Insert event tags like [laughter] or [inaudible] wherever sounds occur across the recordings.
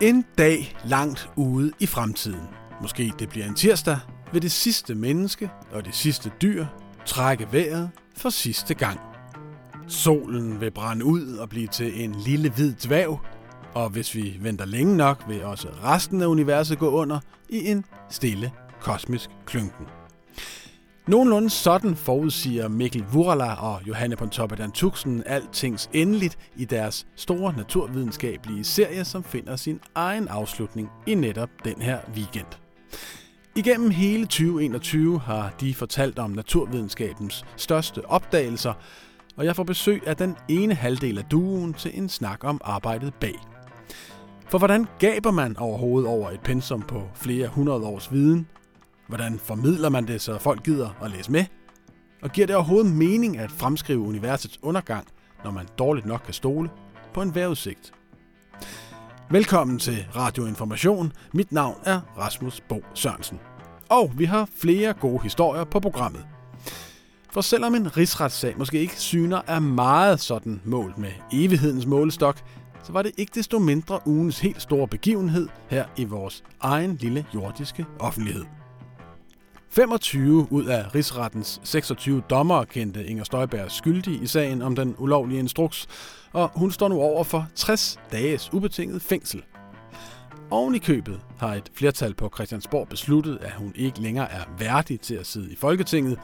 En dag langt ude i fremtiden. Måske det bliver en tirsdag, vil det sidste menneske og det sidste dyr trække vejret for sidste gang. Solen vil brænde ud og blive til en lille hvid dværg, og hvis vi venter længe nok, vil også resten af universet gå under i en stille kosmisk klynken. Nogenlunde sådan forudsiger Mikkel Vurala og Johanne Pontoppidan Tuxen altings endeligt i deres store naturvidenskabelige serie, som finder sin egen afslutning i netop den her weekend. Igennem hele 2021 har de fortalt om naturvidenskabens største opdagelser, og jeg får besøg af den ene halvdel af duen til en snak om arbejdet bag. For hvordan gaber man overhovedet over et pensum på flere hundrede års viden? Hvordan formidler man det, så folk gider at læse med? Og giver det overhovedet mening at fremskrive universets undergang, når man dårligt nok kan stole på en vejrudsigt? Velkommen til Radioinformation. Mit navn er Rasmus Bo Sørensen. Og vi har flere gode historier på programmet. For selvom en rigsretssag måske ikke syner er meget sådan målt med evighedens målestok, så var det ikke desto mindre ugens helt store begivenhed her i vores egen lille jordiske offentlighed. 25 ud af rigsrettens 26 dommere kendte Inger Støjberg skyldig i sagen om den ulovlige instruks, og hun står nu over for 60 dages ubetinget fængsel. Oven i købet har et flertal på Christiansborg besluttet, at hun ikke længere er værdig til at sidde i Folketinget,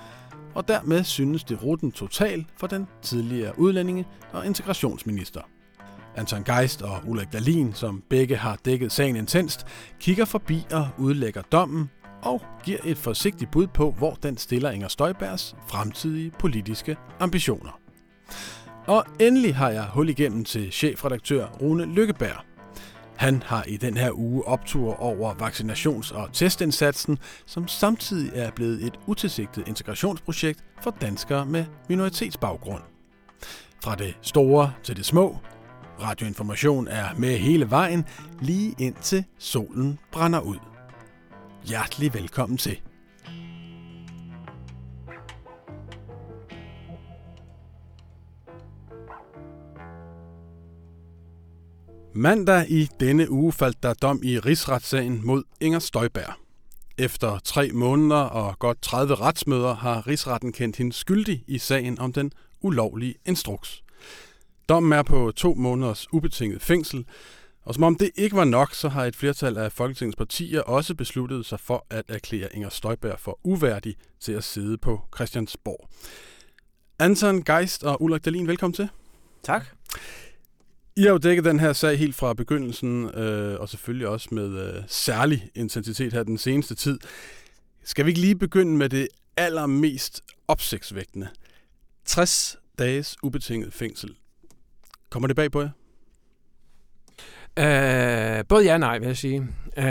og dermed synes det ruten total for den tidligere udlændinge- og integrationsminister. Anton Geist og Ulrik Dalin, som begge har dækket sagen intenst, kigger forbi og udlægger dommen og giver et forsigtigt bud på, hvor den stiller Inger Støjbergs fremtidige politiske ambitioner. Og endelig har jeg hul igennem til chefredaktør Rune Lykkeberg. Han har i den her uge optur over vaccinations- og testindsatsen, som samtidig er blevet et utilsigtet integrationsprojekt for danskere med minoritetsbaggrund. Fra det store til det små. Radioinformation er med hele vejen, lige indtil solen brænder ud. Hjertelig velkommen til. Mandag i denne uge faldt der dom i rigsretssagen mod Inger Støjberg. Efter tre måneder og godt 30 retsmøder har rigsretten kendt hende skyldig i sagen om den ulovlige instruks. Dommen er på to måneders ubetinget fængsel, og som om det ikke var nok, så har et flertal af Folketingets partier også besluttet sig for at erklære Inger Støjberg for uværdig til at sidde på Christiansborg. Anton Geist og Ulrik Dalin, velkommen til. Tak. I har jo dækket den her sag helt fra begyndelsen, øh, og selvfølgelig også med øh, særlig intensitet her den seneste tid. Skal vi ikke lige begynde med det allermest opsigtsvægtende? 60 dages ubetinget fængsel. Kommer det bag på jer? Uh, både ja og nej, vil jeg sige. Uh,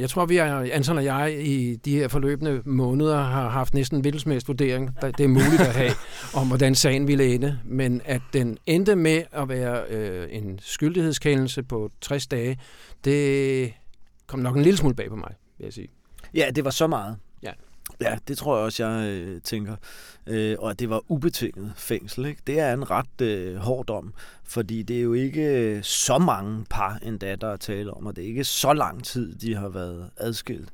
jeg tror, vi er, Anton og jeg, i de her forløbende måneder har haft næsten en vurdering, det er muligt at have, [laughs] om hvordan sagen ville ende. Men at den endte med at være uh, en skyldighedskendelse på 60 dage, det kom nok en lille smule bag på mig, vil jeg sige. Ja, det var så meget. Ja. Det tror jeg også, jeg øh, tænker. Øh, og at det var ubetinget fængsel. Ikke? Det er en ret øh, hård dom, fordi det er jo ikke øh, så mange par endda, der er tale om, og det er ikke så lang tid, de har været adskilt.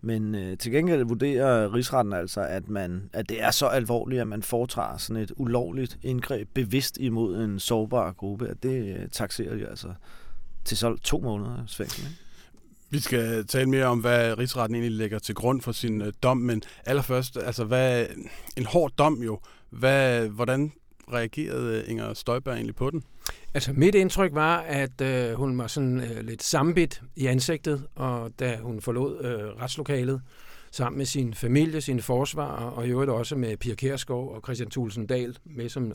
Men øh, til gengæld vurderer rigsretten altså, at, man, at det er så alvorligt, at man foretager sådan et ulovligt indgreb bevidst imod en sårbar gruppe, at det øh, taxerer de altså til så to måneder fængsel. Ikke? Vi skal tale mere om, hvad rigsretten egentlig lægger til grund for sin øh, dom, men allerførst, altså hvad, en hård dom jo. Hvad, hvordan reagerede øh, Inger Støjberg egentlig på den? Altså mit indtryk var, at øh, hun var sådan øh, lidt sambit i ansigtet, og da hun forlod øh, retslokalet sammen med sin familie, sine forsvarer, og i øvrigt også med Pia Kærsgaard og Christian Thulsen Dahl med som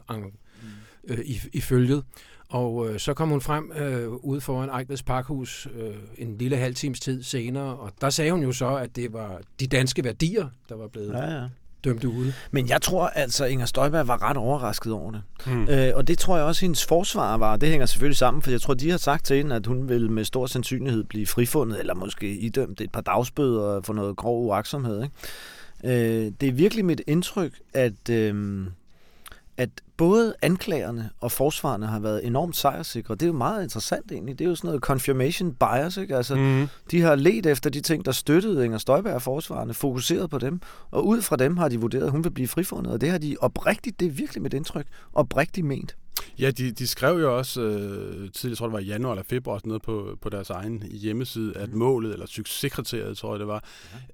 øh, i, i følget. Og øh, så kom hun frem øh, ude foran Ejkveds Parkhus øh, en lille halv times tid senere, og der sagde hun jo så, at det var de danske værdier, der var blevet ja, ja. dømt ude. Men jeg tror altså, Inger Støjberg var ret overrasket over det. Hmm. Øh, og det tror jeg også, hendes forsvar var. Det hænger selvfølgelig sammen, for jeg tror, de har sagt til hende, at hun vil med stor sandsynlighed blive frifundet, eller måske idømt et par dagsbøder for noget grov uaksomhed. Ikke? Øh, det er virkelig mit indtryk, at... Øh, at både anklagerne og forsvarerne har været enormt sejrsikre. Det er jo meget interessant egentlig. Det er jo sådan noget confirmation bias, ikke? Altså, Mm. de har let efter de ting, der støttede Inger Støjberg og forsvarerne, fokuseret på dem, og ud fra dem har de vurderet, at hun vil blive frifundet, og det har de oprigtigt, det er virkelig mit indtryk, oprigtigt ment. Ja, de, de skrev jo også øh, tidligere, jeg tror det var i januar eller februar, sådan noget på, på deres egen hjemmeside, at målet, eller succeskriteriet, tror jeg det var,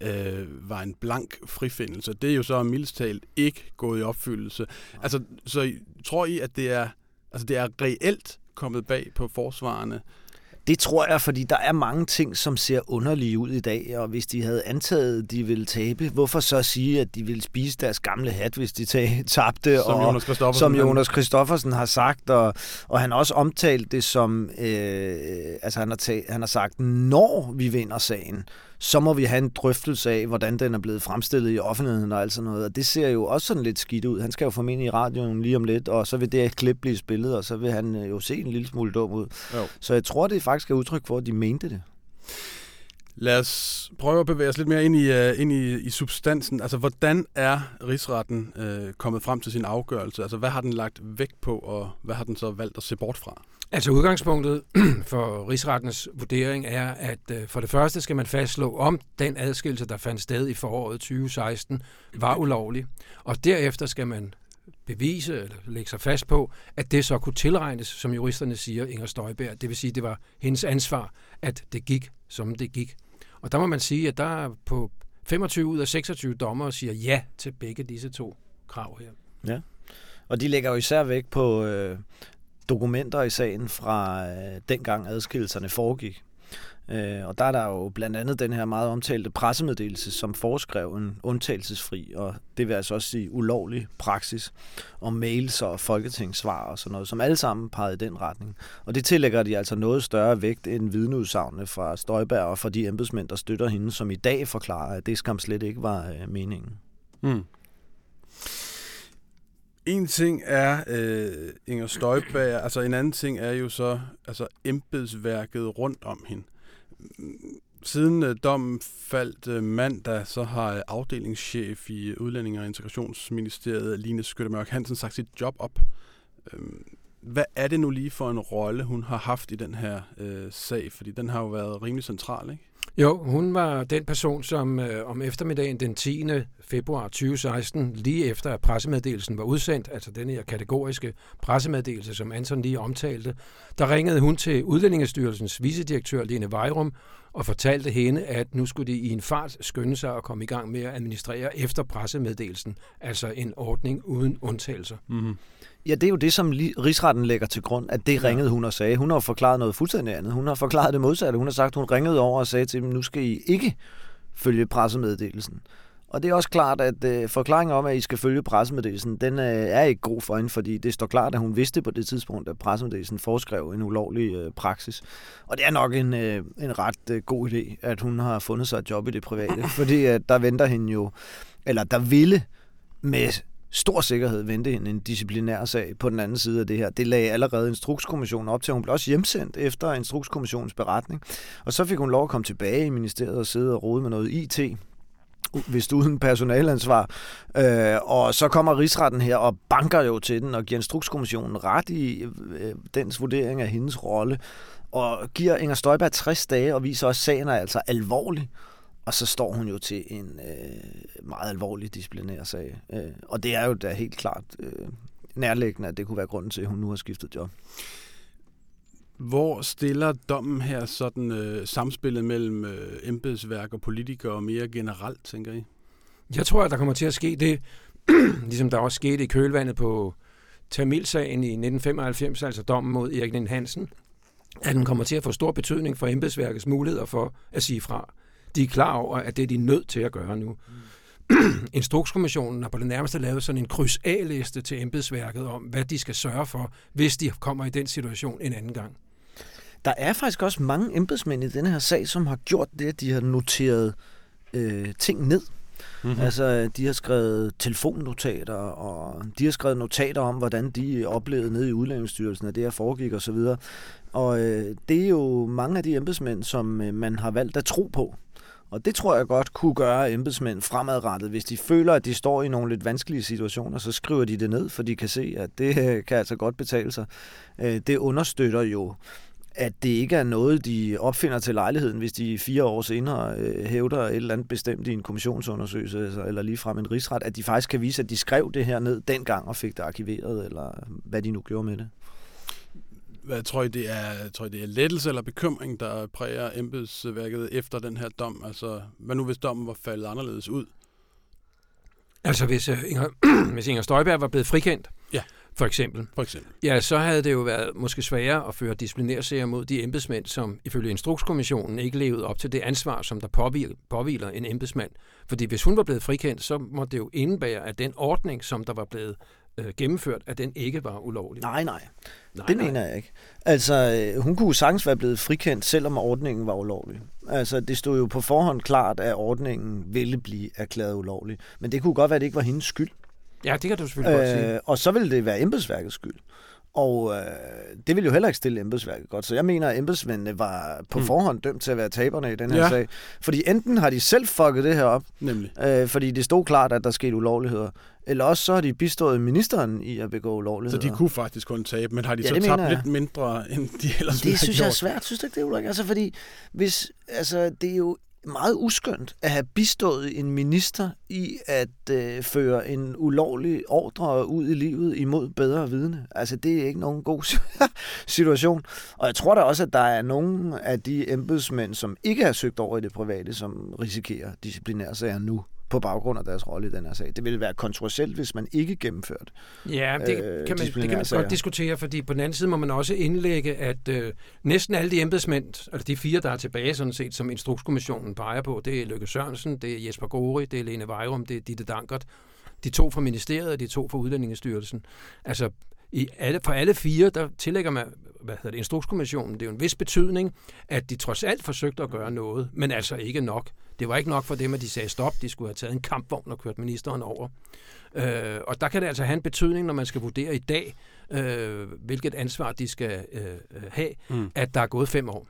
øh, var en blank frifindelse. Det er jo så mildest talt ikke gået i opfyldelse. Altså, så tror I, at det er, altså, det er reelt kommet bag på forsvarerne? Det tror jeg, fordi der er mange ting, som ser underlige ud i dag, og hvis de havde antaget, de ville tabe, hvorfor så sige, at de ville spise deres gamle hat, hvis de ta- tabte? Som og, Jonas Christoffersen. som Jonas Christoffersen har sagt, og, og han har også omtalt det som, øh, altså han har, han har sagt, når vi vinder sagen, så må vi have en drøftelse af, hvordan den er blevet fremstillet i offentligheden og alt sådan noget. Og det ser jo også sådan lidt skidt ud. Han skal jo formentlig i radioen lige om lidt, og så vil det her klip blive spillet, og så vil han øh, jo se en lille smule dum ud. Jo. Så jeg tror, det faktisk er udtryk for, at de mente det. Lad os prøve at bevæge os lidt mere ind i, uh, ind i, i substansen. Altså, hvordan er rigsretten uh, kommet frem til sin afgørelse? Altså, hvad har den lagt vægt på, og hvad har den så valgt at se bort fra? Altså udgangspunktet [clears throat] for rigsrettens vurdering er, at uh, for det første skal man fastslå, om den adskillelse, der fandt sted i foråret 2016, var ulovlig. Og derefter skal man bevise eller lægge sig fast på, at det så kunne tilregnes, som juristerne siger, Inger Støjberg. Det vil sige, at det var hendes ansvar, at det gik, som det gik. Og der må man sige, at der er på 25 ud af 26 dommer siger ja til begge disse to krav her. Ja, Og de lægger jo især væk på øh, dokumenter i sagen fra øh, dengang adskillelserne foregik. Øh, og der er der jo blandt andet den her meget omtalte pressemeddelelse, som foreskrev en undtagelsesfri, og det vil altså også sige ulovlig praksis, om mails og folketingssvar og sådan noget, som alle sammen pegede i den retning. Og det tillægger de altså noget større vægt end vidneudsagnene fra Støjberg og fra de embedsmænd, der støtter hende, som i dag forklarer, at det skam slet ikke var øh, meningen. Mm. En ting er øh, Inger Støjberg, altså en anden ting er jo så altså embedsværket rundt om hende. Siden øh, dommen faldt øh, mandag, så har øh, afdelingschef i Udlændinge- og Integrationsministeriet, Line Skyttemørk Hansen, sagt sit job op. Øhm, hvad er det nu lige for en rolle, hun har haft i den her øh, sag? Fordi den har jo været rimelig central, ikke? Jo, hun var den person, som øh, om eftermiddagen den 10. februar 2016, lige efter at pressemeddelelsen var udsendt, altså den her kategoriske pressemeddelelse, som Anton lige omtalte, der ringede hun til Udlændingestyrelsens vicedirektør Lene Vejrum og fortalte hende, at nu skulle de i en fart skynde sig at komme i gang med at administrere efter pressemeddelelsen, altså en ordning uden undtagelser. Mm-hmm. Ja, det er jo det, som rigsretten lægger til grund, at det ringede hun og sagde. Hun har forklaret noget fuldstændig andet. Hun har forklaret det modsatte. Hun har sagt, hun ringede over og sagde til dem, nu skal I ikke følge pressemeddelelsen. Og det er også klart, at øh, forklaringen om, at I skal følge pressemeddelelsen, den øh, er ikke god for hende, fordi det står klart, at hun vidste på det tidspunkt, at pressemeddelelsen foreskrev en ulovlig øh, praksis. Og det er nok en, øh, en ret øh, god idé, at hun har fundet sig et job i det private, [laughs] fordi at der venter hende jo, eller der ville med stor sikkerhed vente hende en disciplinær sag på den anden side af det her. Det lagde allerede Instrukskommissionen op til. Hun blev også hjemsendt efter Instrukskommissionens beretning. Og så fik hun lov at komme tilbage i ministeriet og sidde og rode med noget IT, hvis du uden personalansvar. Øh, og så kommer rigsretten her og banker jo til den og giver Instrukskommissionen ret i øh, dens vurdering af hendes rolle. Og giver Inger Støjberg 60 dage og viser også, at sagen er altså alvorlig. Og så står hun jo til en øh, meget alvorlig disciplinær sag. Øh, og det er jo da helt klart øh, nærliggende, at det kunne være grunden til, at hun nu har skiftet job. Hvor stiller dommen her sådan øh, samspillet mellem øh, embedsværk og politikere mere generelt, tænker I? Jeg tror, at der kommer til at ske det, [clears throat] ligesom der også skete i kølvandet på Tamilsagen i 1995, altså dommen mod Erik Lind Hansen, at den kommer til at få stor betydning for embedsværkets muligheder for at sige fra. De er klar over, at det er de nødt til at gøre nu. [clears throat] Instrukskommissionen har på det nærmeste lavet sådan en kryds A-liste til embedsværket om, hvad de skal sørge for, hvis de kommer i den situation en anden gang. Der er faktisk også mange embedsmænd i denne her sag, som har gjort det, at de har noteret øh, ting ned. Mm-hmm. Altså, de har skrevet telefonnotater, og de har skrevet notater om, hvordan de oplevede nede i Udlændingsstyrelsen, at det her foregik osv. Og øh, det er jo mange af de embedsmænd, som øh, man har valgt at tro på. Og det tror jeg godt kunne gøre embedsmænd fremadrettet. Hvis de føler, at de står i nogle lidt vanskelige situationer, så skriver de det ned, for de kan se, at det øh, kan altså godt betale sig. Øh, det understøtter jo at det ikke er noget, de opfinder til lejligheden, hvis de fire år senere øh, hævder et eller andet bestemt i en kommissionsundersøgelse, altså, eller ligefrem en rigsret, at de faktisk kan vise, at de skrev det her ned dengang og fik det arkiveret, eller hvad de nu gjorde med det. Hvad tror I, det er, tror I, det er lettelse eller bekymring, der præger embedsværket efter den her dom? Altså, hvad nu hvis dommen var faldet anderledes ud? Altså, hvis, uh, Inger, [clears throat] hvis Inger Støjberg var blevet frikendt, ja. for eksempel, for eksempel, ja, så havde det jo været måske sværere at føre disciplinærsager mod de embedsmænd, som ifølge Instrukskommissionen ikke levede op til det ansvar, som der påhviler en embedsmand. Fordi hvis hun var blevet frikendt, så må det jo indebære, at den ordning, som der var blevet øh, gennemført, at den ikke var ulovlig. Nej, nej. nej det nej. mener jeg ikke. Altså, øh, hun kunne sagtens være blevet frikendt, selvom ordningen var ulovlig. Altså, det stod jo på forhånd klart, at ordningen ville blive erklæret ulovlig. Men det kunne godt være, at det ikke var hendes skyld. Ja, det kan du selvfølgelig øh, godt sige. Og så ville det være embedsværkets skyld. Og øh, det ville jo heller ikke stille embedsværket godt. Så jeg mener, at embedsmændene var på mm. forhånd dømt til at være taberne i den her ja. sag. Fordi enten har de selv fucket det her op, Nemlig. Øh, fordi det stod klart, at der skete ulovligheder, eller også så har de bistået ministeren i at begå ulovligheder. Så de kunne faktisk kun tabe, men har de ja, så tabt jeg. lidt mindre, end de ellers Det synes jeg er svært, synes du ikke det, Ulrik? Altså, fordi hvis, altså, det er jo meget uskyndt at have bistået en minister i at øh, føre en ulovlig ordre ud i livet imod bedre vidne. Altså, det er ikke nogen god [laughs] situation. Og jeg tror da også, at der er nogle af de embedsmænd, som ikke har søgt over i det private, som risikerer disciplinærsager nu på baggrund af deres rolle i den her sag. Det ville være kontroversielt, hvis man ikke gennemførte Ja, det øh, kan man, det kan man godt diskutere, fordi på den anden side må man også indlægge, at øh, næsten alle de embedsmænd, altså de fire, der er tilbage sådan set, som Instrukskommissionen peger på, det er Løkke Sørensen, det er Jesper Gori, det er Lene Vejrum, det er Ditte Dankert, de to fra ministeriet og de to fra Udlændingestyrelsen. Altså, i alle, for alle fire, der tillægger man hvad hedder det, Instrukskommissionen, det er jo en vis betydning, at de trods alt forsøgte at gøre noget, men altså ikke nok. Det var ikke nok for dem, at de sagde stop. De skulle have taget en kampvogn og kørt ministeren over. Øh, og der kan det altså have en betydning, når man skal vurdere i dag, øh, hvilket ansvar de skal øh, have, mm. at der er gået fem år.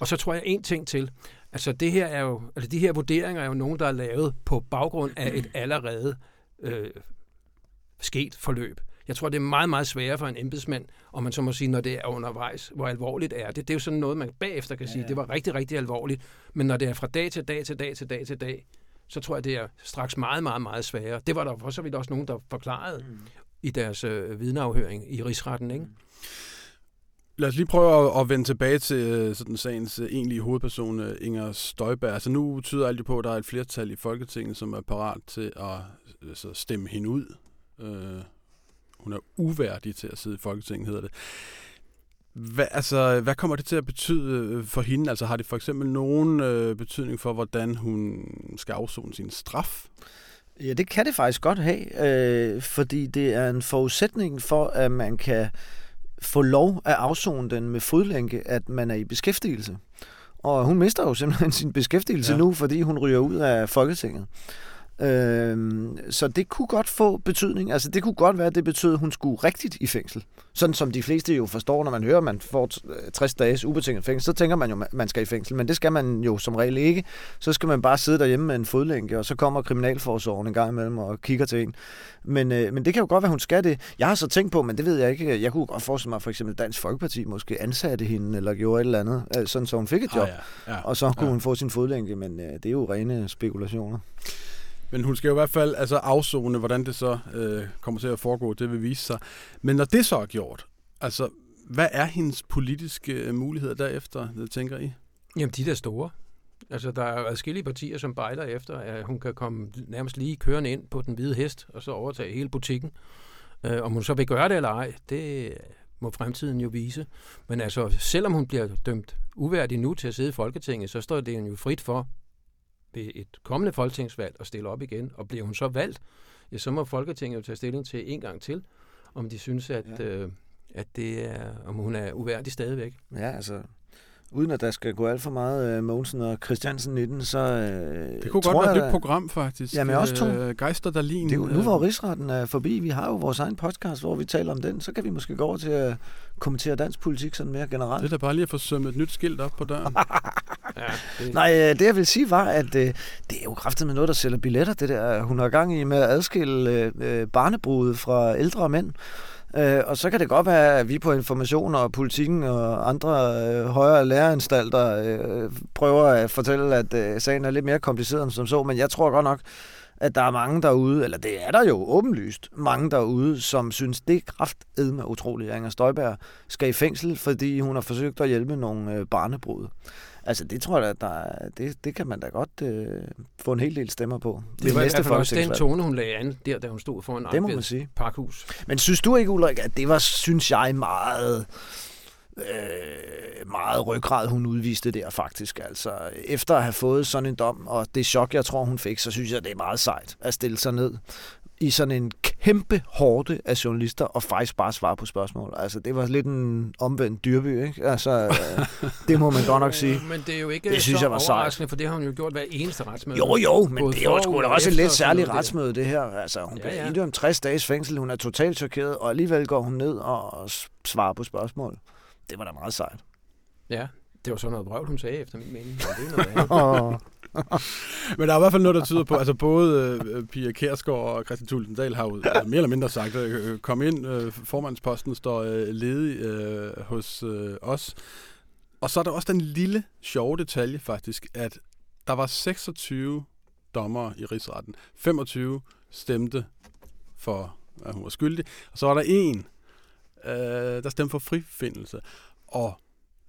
Og så tror jeg en ting til. Altså det her er jo, altså de her vurderinger er jo nogen, der er lavet på baggrund af et [clears throat] allerede øh, sket forløb. Jeg tror, det er meget, meget sværere for en embedsmand, og man så må sige, når det er undervejs, hvor alvorligt er det. Det er jo sådan noget, man bagefter kan sige, ja, ja. det var rigtig, rigtig alvorligt. Men når det er fra dag til dag til dag til dag til dag, så tror jeg, det er straks meget, meget, meget sværere. Det var der for så vidt også nogen, der forklarede mm. i deres øh, vidneafhøring i rigsretten, ikke? Mm. Lad os lige prøve at, at vende tilbage til øh, sådan sagens øh, egentlige hovedperson, øh, Inger Støjberg. Altså nu tyder alt jo på, at der er et flertal i Folketinget, som er parat til at altså, stemme hende ud. Øh, hun er uværdig til at sidde i Folketinget, hedder det. Hvad, altså, hvad kommer det til at betyde øh, for hende? Altså, har det for eksempel nogen øh, betydning for, hvordan hun skal afzone sin straf? Ja, det kan det faktisk godt have, øh, fordi det er en forudsætning for, at man kan få lov at afzone den med fodlænke, at man er i beskæftigelse. Og hun mister jo simpelthen sin beskæftigelse ja. nu, fordi hun ryger ud af Folketinget. Øhm, så det kunne godt få betydning. Altså det kunne godt være, at det betød, at hun skulle rigtigt i fængsel. Sådan som de fleste jo forstår, når man hører, at man får 60 dages ubetinget fængsel, så tænker man jo, at man skal i fængsel. Men det skal man jo som regel ikke. Så skal man bare sidde derhjemme med en fodlænke, og så kommer Kriminalforsorgen en gang imellem og kigger til en. Men, øh, men det kan jo godt være, at hun skal det. Jeg har så tænkt på, men det ved jeg ikke. Jeg kunne godt forestille mig, for eksempel Dansk Folkeparti måske ansatte hende, eller gjorde et eller andet, øh, sådan så hun fik et job. Ah, ja. Ja. Og så kunne ja. hun få sin fodlænke, men øh, det er jo rene spekulationer. Men hun skal jo i hvert fald altså afzone, hvordan det så øh, kommer til at foregå, det vil vise sig. Men når det så er gjort, altså, hvad er hendes politiske øh, muligheder derefter, det tænker I? Jamen, de der store. Altså, der er adskillige partier, som bejler efter, at hun kan komme nærmest lige kørende ind på den hvide hest, og så overtage hele butikken. Øh, om hun så vil gøre det eller ej, det må fremtiden jo vise. Men altså, selvom hun bliver dømt uværdig nu til at sidde i Folketinget, så står det jo frit for ved et kommende folketingsvalg at stille op igen, og bliver hun så valgt, ja, så må Folketinget jo tage stilling til en gang til, om de synes, at, ja. øh, at det er, om hun er uværdig stadigvæk. Ja, altså, uden at der skal gå alt for meget øh, Mogensen og Christiansen i den, så øh, Det kunne tror godt være jeg, det program, faktisk. Jamen, også to. Øh, Geister Darlin. Det er jo, nu hvor rigsretten er forbi, vi har jo vores egen podcast, hvor vi taler om den, så kan vi måske gå over til at kommentere dansk politik sådan mere generelt. Det er da bare lige at få sømmet et nyt skilt op på døren. [laughs] Ja, det, Nej, øh, det jeg vil sige var, at øh, det er jo kraftigt med noget, der sælger billetter, det der, hun har gang i med at adskille øh, øh, barnebrudet fra ældre mænd. Øh, og så kan det godt være, at vi på information og politikken og andre øh, højere læreanstalter øh, prøver at fortælle, at øh, sagen er lidt mere kompliceret end som så, men jeg tror godt nok, at der er mange derude, eller det er der jo åbenlyst, mange derude, som synes, det er kraftedme utroligt, at Inger Støjberg skal i fængsel, fordi hun har forsøgt at hjælpe nogle øh, barnebrud. Altså det tror jeg, at der, er- det, det kan man da godt øh, få en hel del stemmer på. det var i hvert fald også den tone, hun lagde an, der da hun stod foran Det må man sige. Parkhus. Men synes du ikke, Ulrik, at det var, synes jeg, meget, øh, meget ryggrad, hun udviste der faktisk. Altså, efter at have fået sådan en dom, og det chok, jeg tror, hun fik, så synes jeg, det er meget sejt at stille sig ned i sådan en kæmpe hårde af journalister, og faktisk bare svare på spørgsmål. Altså, det var lidt en omvendt dyrby, ikke? Altså, øh, det må man godt nok sige. [laughs] Men det er jo ikke Det synes så jeg var sejt. overraskende, for det har hun jo gjort hver eneste retsmøde. Jo, jo, men Både det er jo sgu da og også et lidt særligt retsmøde, det her. Altså, hun Ja, bliver ja. idømt 60 dages fængsel, hun er totalt chokeret, og alligevel går hun ned og svarer på spørgsmål. Det var da meget sejt. Ja, det var sådan noget vrøvl, hun sagde, efter min mening. Men det er noget [laughs] Men der er i hvert fald noget, der tyder på, altså både øh, Pia Kærsgaard og Christian Thulesen Dahl har jo altså, mere eller mindre sagt, øh, kom ind, øh, formandsposten står øh, ledig øh, hos øh, os. Og så er der også den lille sjove detalje faktisk, at der var 26 dommere i rigsretten. 25 stemte for, at hun var skyldig. Og så var der en, øh, der stemte for frifindelse. Og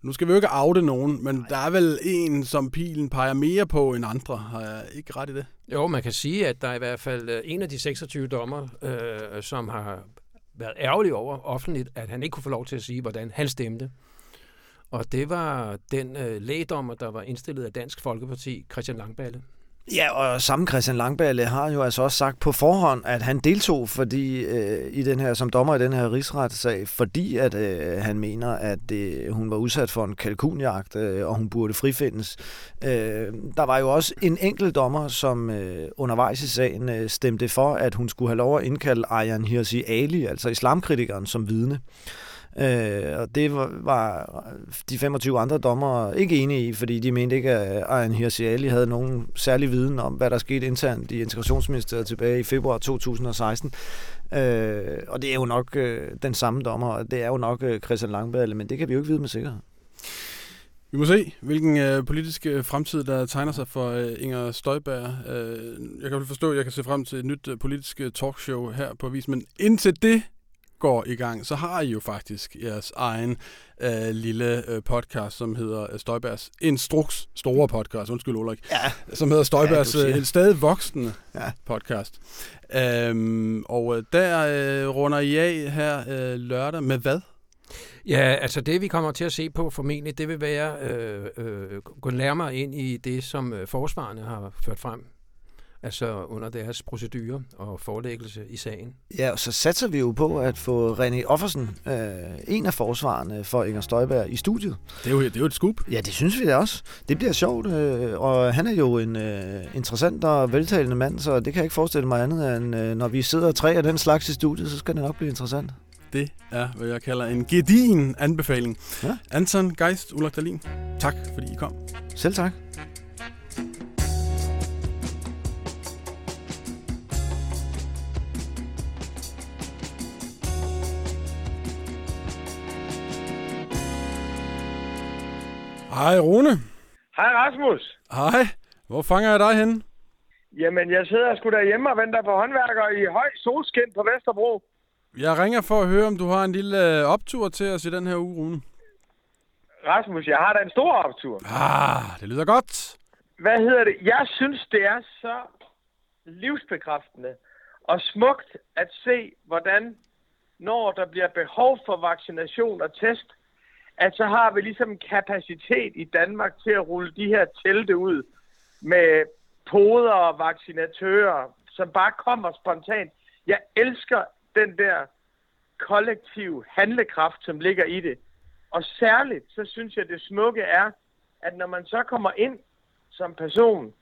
nu skal vi jo ikke afde nogen, men der er vel en, som pilen peger mere på end andre. Har jeg ikke ret i det? Jo, man kan sige, at der er i hvert fald øh, en af de 26 dommer, øh, som har været ærgerlig over offentligt, at han ikke kunne få lov til at sige, hvordan han stemte. Og det var den øh, lægdommer, der var indstillet af Dansk Folkeparti, Christian Langballe ja, og samme Christian Langballe har jo altså også sagt på forhånd, at han deltog fordi, øh, i den her, som dommer i den her rigsretssag, fordi at øh, han mener, at øh, hun var udsat for en kalkunjagt, øh, og hun burde frifindes. Øh, der var jo også en enkelt dommer, som øh, undervejs i sagen øh, stemte for, at hun skulle have lov at indkalde Arjan Hirsi Ali, altså islamkritikeren, som vidne. Øh, Øh, og det var, var de 25 andre dommer ikke enige i, fordi de mente ikke, at Arjen Hirsiali havde nogen særlig viden om, hvad der skete internt i Integrationsministeriet tilbage i februar 2016. Øh, og det er jo nok øh, den samme dommer, og det er jo nok øh, Christian Langballe, men det kan vi jo ikke vide med sikkerhed. Vi må se, hvilken øh, politisk øh, fremtid, der tegner sig for øh, Inger Støjberg. Øh, jeg kan vel forstå, at jeg kan se frem til et nyt øh, politisk øh, talkshow her på Vis, men indtil det går i gang, så har I jo faktisk jeres egen øh, lille øh, podcast, som hedder øh, Støjbergs Instruks store podcast, undskyld Ulrik, Ja, som hedder Støjbergs Ja, en stadig voksende Ja. ja. podcast. Øhm, og øh, der øh, runder I af her øh, lørdag med hvad? Ja, altså det vi kommer til at se på formentlig, det vil være øh, øh, gå nærmere ind i det, som øh, forsvarerne har ført frem. Altså under deres procedurer og forelæggelse i sagen. ja, og så satser vi jo på at få René Offersen, øh, en af forsvarerne for Inger Støjberg, i studiet. Det er jo, det er jo et scoop. Ja, det synes vi da også. Det bliver sjovt, øh, og han er jo en øh, interessant og veltalende mand, så det kan jeg ikke forestille mig andet end, øh, når vi sidder tre af den slags i studiet, så skal det nok blive interessant. Det er, hvad jeg kalder en gedin anbefaling. Ja. Anton Geist, Ulrik Dahlin, tak fordi I kom. Selv tak. Hej Rune. Hej Rasmus. Hej. Hvor fanger jeg dig henne? Jamen, jeg sidder sgu derhjemme og venter på håndværker i høj solskin på Vesterbro. Jeg ringer for at høre, om du har en lille øh, optur til os i den her uge, Rune. Rasmus, jeg har da en stor optur. Ah, det lyder godt. Hvad hedder det? Jeg synes, det er så livsbekræftende og smukt at se, hvordan når der bliver behov for vaccination og test, at så har vi ligesom kapacitet i Danmark til at rulle de her telte ud med poder og vaccinatører, som bare kommer spontant. Jeg elsker den der kollektiv handlekraft, som ligger i det. Og særligt, så synes jeg, det smukke er, at når man så kommer ind som person,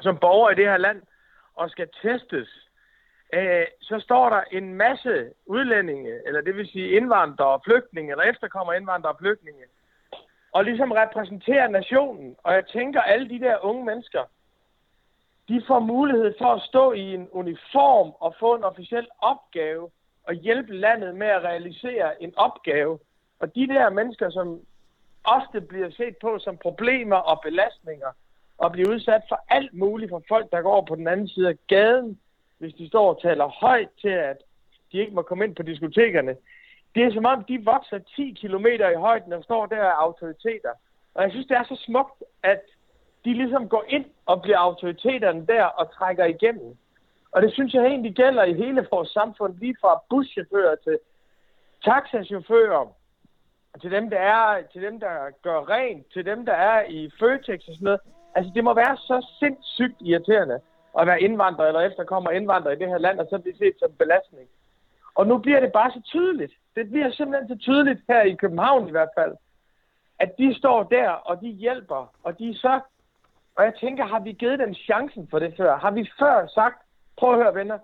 som borger i det her land, og skal testes, øh, så står der en masse udlændinge, eller det vil sige indvandrere og flygtninge, eller efterkommer indvandrere og flygtninge, og ligesom repræsenterer nationen. Og jeg tænker, alle de der unge mennesker, de får mulighed for at stå i en uniform og få en officiel opgave og hjælpe landet med at realisere en opgave. Og de der mennesker, som ofte bliver set på som problemer og belastninger, og bliver udsat for alt muligt for folk, der går på den anden side af gaden, hvis de står og taler højt til, at de ikke må komme ind på diskotekerne. Det er som om, de vokser 10 km i højden og står der af autoriteter. Og jeg synes, det er så smukt, at de ligesom går ind og bliver autoriteterne der og trækker igennem. Og det synes jeg egentlig gælder i hele vores samfund, lige fra buschauffører til taxachauffører, til dem, der er, til dem, der gør rent, til dem, der er i Føtex og sådan noget. Altså, det må være så sindssygt irriterende at være indvandrer eller efterkommer indvandrer i det her land, og så blive set som belastning. Og nu bliver det bare så tydeligt. Det bliver simpelthen så tydeligt her i København i hvert fald, at de står der, og de hjælper, og de er så... Og jeg tænker, har vi givet den chancen for det før? Har vi før sagt, prøv at høre venner,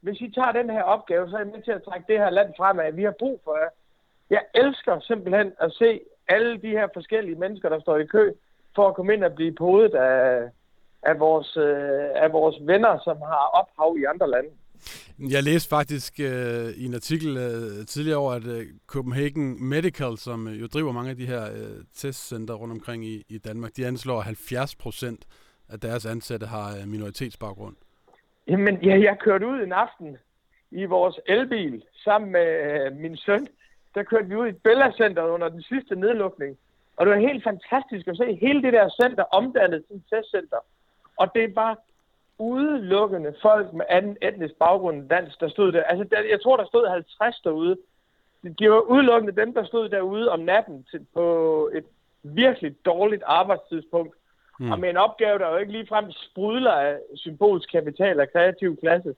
hvis I tager den her opgave, så er I med til at trække det her land fremad. Vi har brug for jer. Jeg elsker simpelthen at se alle de her forskellige mennesker, der står i kø, for at komme ind og blive podet af, af, vores, øh, af vores venner, som har ophav i andre lande. Jeg læste faktisk øh, i en artikel øh, tidligere over, at øh, Copenhagen Medical, som øh, jo driver mange af de her øh, testcenter rundt omkring i, i Danmark, de anslår, at 70 procent af deres ansatte har øh, minoritetsbaggrund. Jamen, ja, jeg kørte ud en aften i vores elbil sammen med øh, min søn. Der kørte vi ud i Bella Center under den sidste nedlukning. Og det var helt fantastisk at se hele det der center omdannet til et testcenter. Og det var udelukkende folk med anden etnisk baggrund end dansk, der stod der. Altså, der, jeg tror, der stod 50 derude. Det var udelukkende dem, der stod derude om natten til, på et virkelig dårligt arbejdstidspunkt. Mm. Og med en opgave, der jo ikke ligefrem sprudler af symbolsk kapital og kreativ klasse.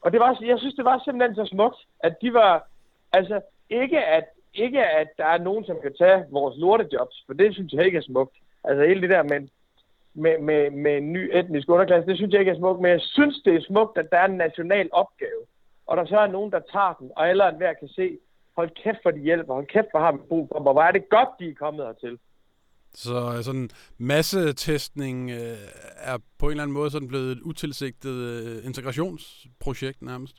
Og det var, jeg synes, det var simpelthen så smukt, at de var, altså ikke at, ikke at der er nogen, som kan tage vores lortejobs, for det synes jeg ikke er smukt. Altså hele det der med, med, med, med en ny etnisk underklasse, det synes jeg ikke er smukt, men jeg synes, det er smukt, at der er en national opgave, og der så er nogen, der tager den, og alle hver kan se, hold kæft for de hjælper, hold kæft for har vi brug for, hvor er det godt, de er kommet hertil. Så øh, sådan massetestning øh, er på en eller anden måde sådan blevet et utilsigtet øh, integrationsprojekt nærmest?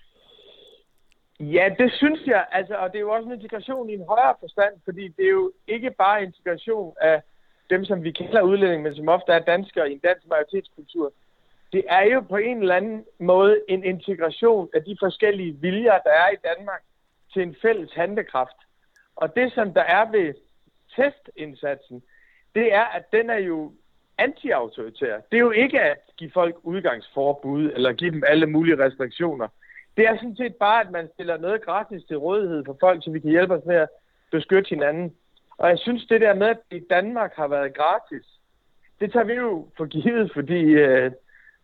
Ja, det synes jeg. Altså, og det er jo også en integration i en højere forstand, fordi det er jo ikke bare integration af dem, som vi kalder udlændinge, men som ofte er danskere i en dansk majoritetskultur. Det er jo på en eller anden måde en integration af de forskellige viljer, der er i Danmark til en fælles handlekraft. Og det, som der er ved testindsatsen, det er, at den er jo antiautoritær. Det er jo ikke at give folk udgangsforbud eller give dem alle mulige restriktioner. Det er sådan set bare, at man stiller noget gratis til rådighed for folk, så vi kan hjælpe os med at beskytte hinanden. Og jeg synes, det der med, at i Danmark har været gratis, det tager vi jo for givet, fordi, øh,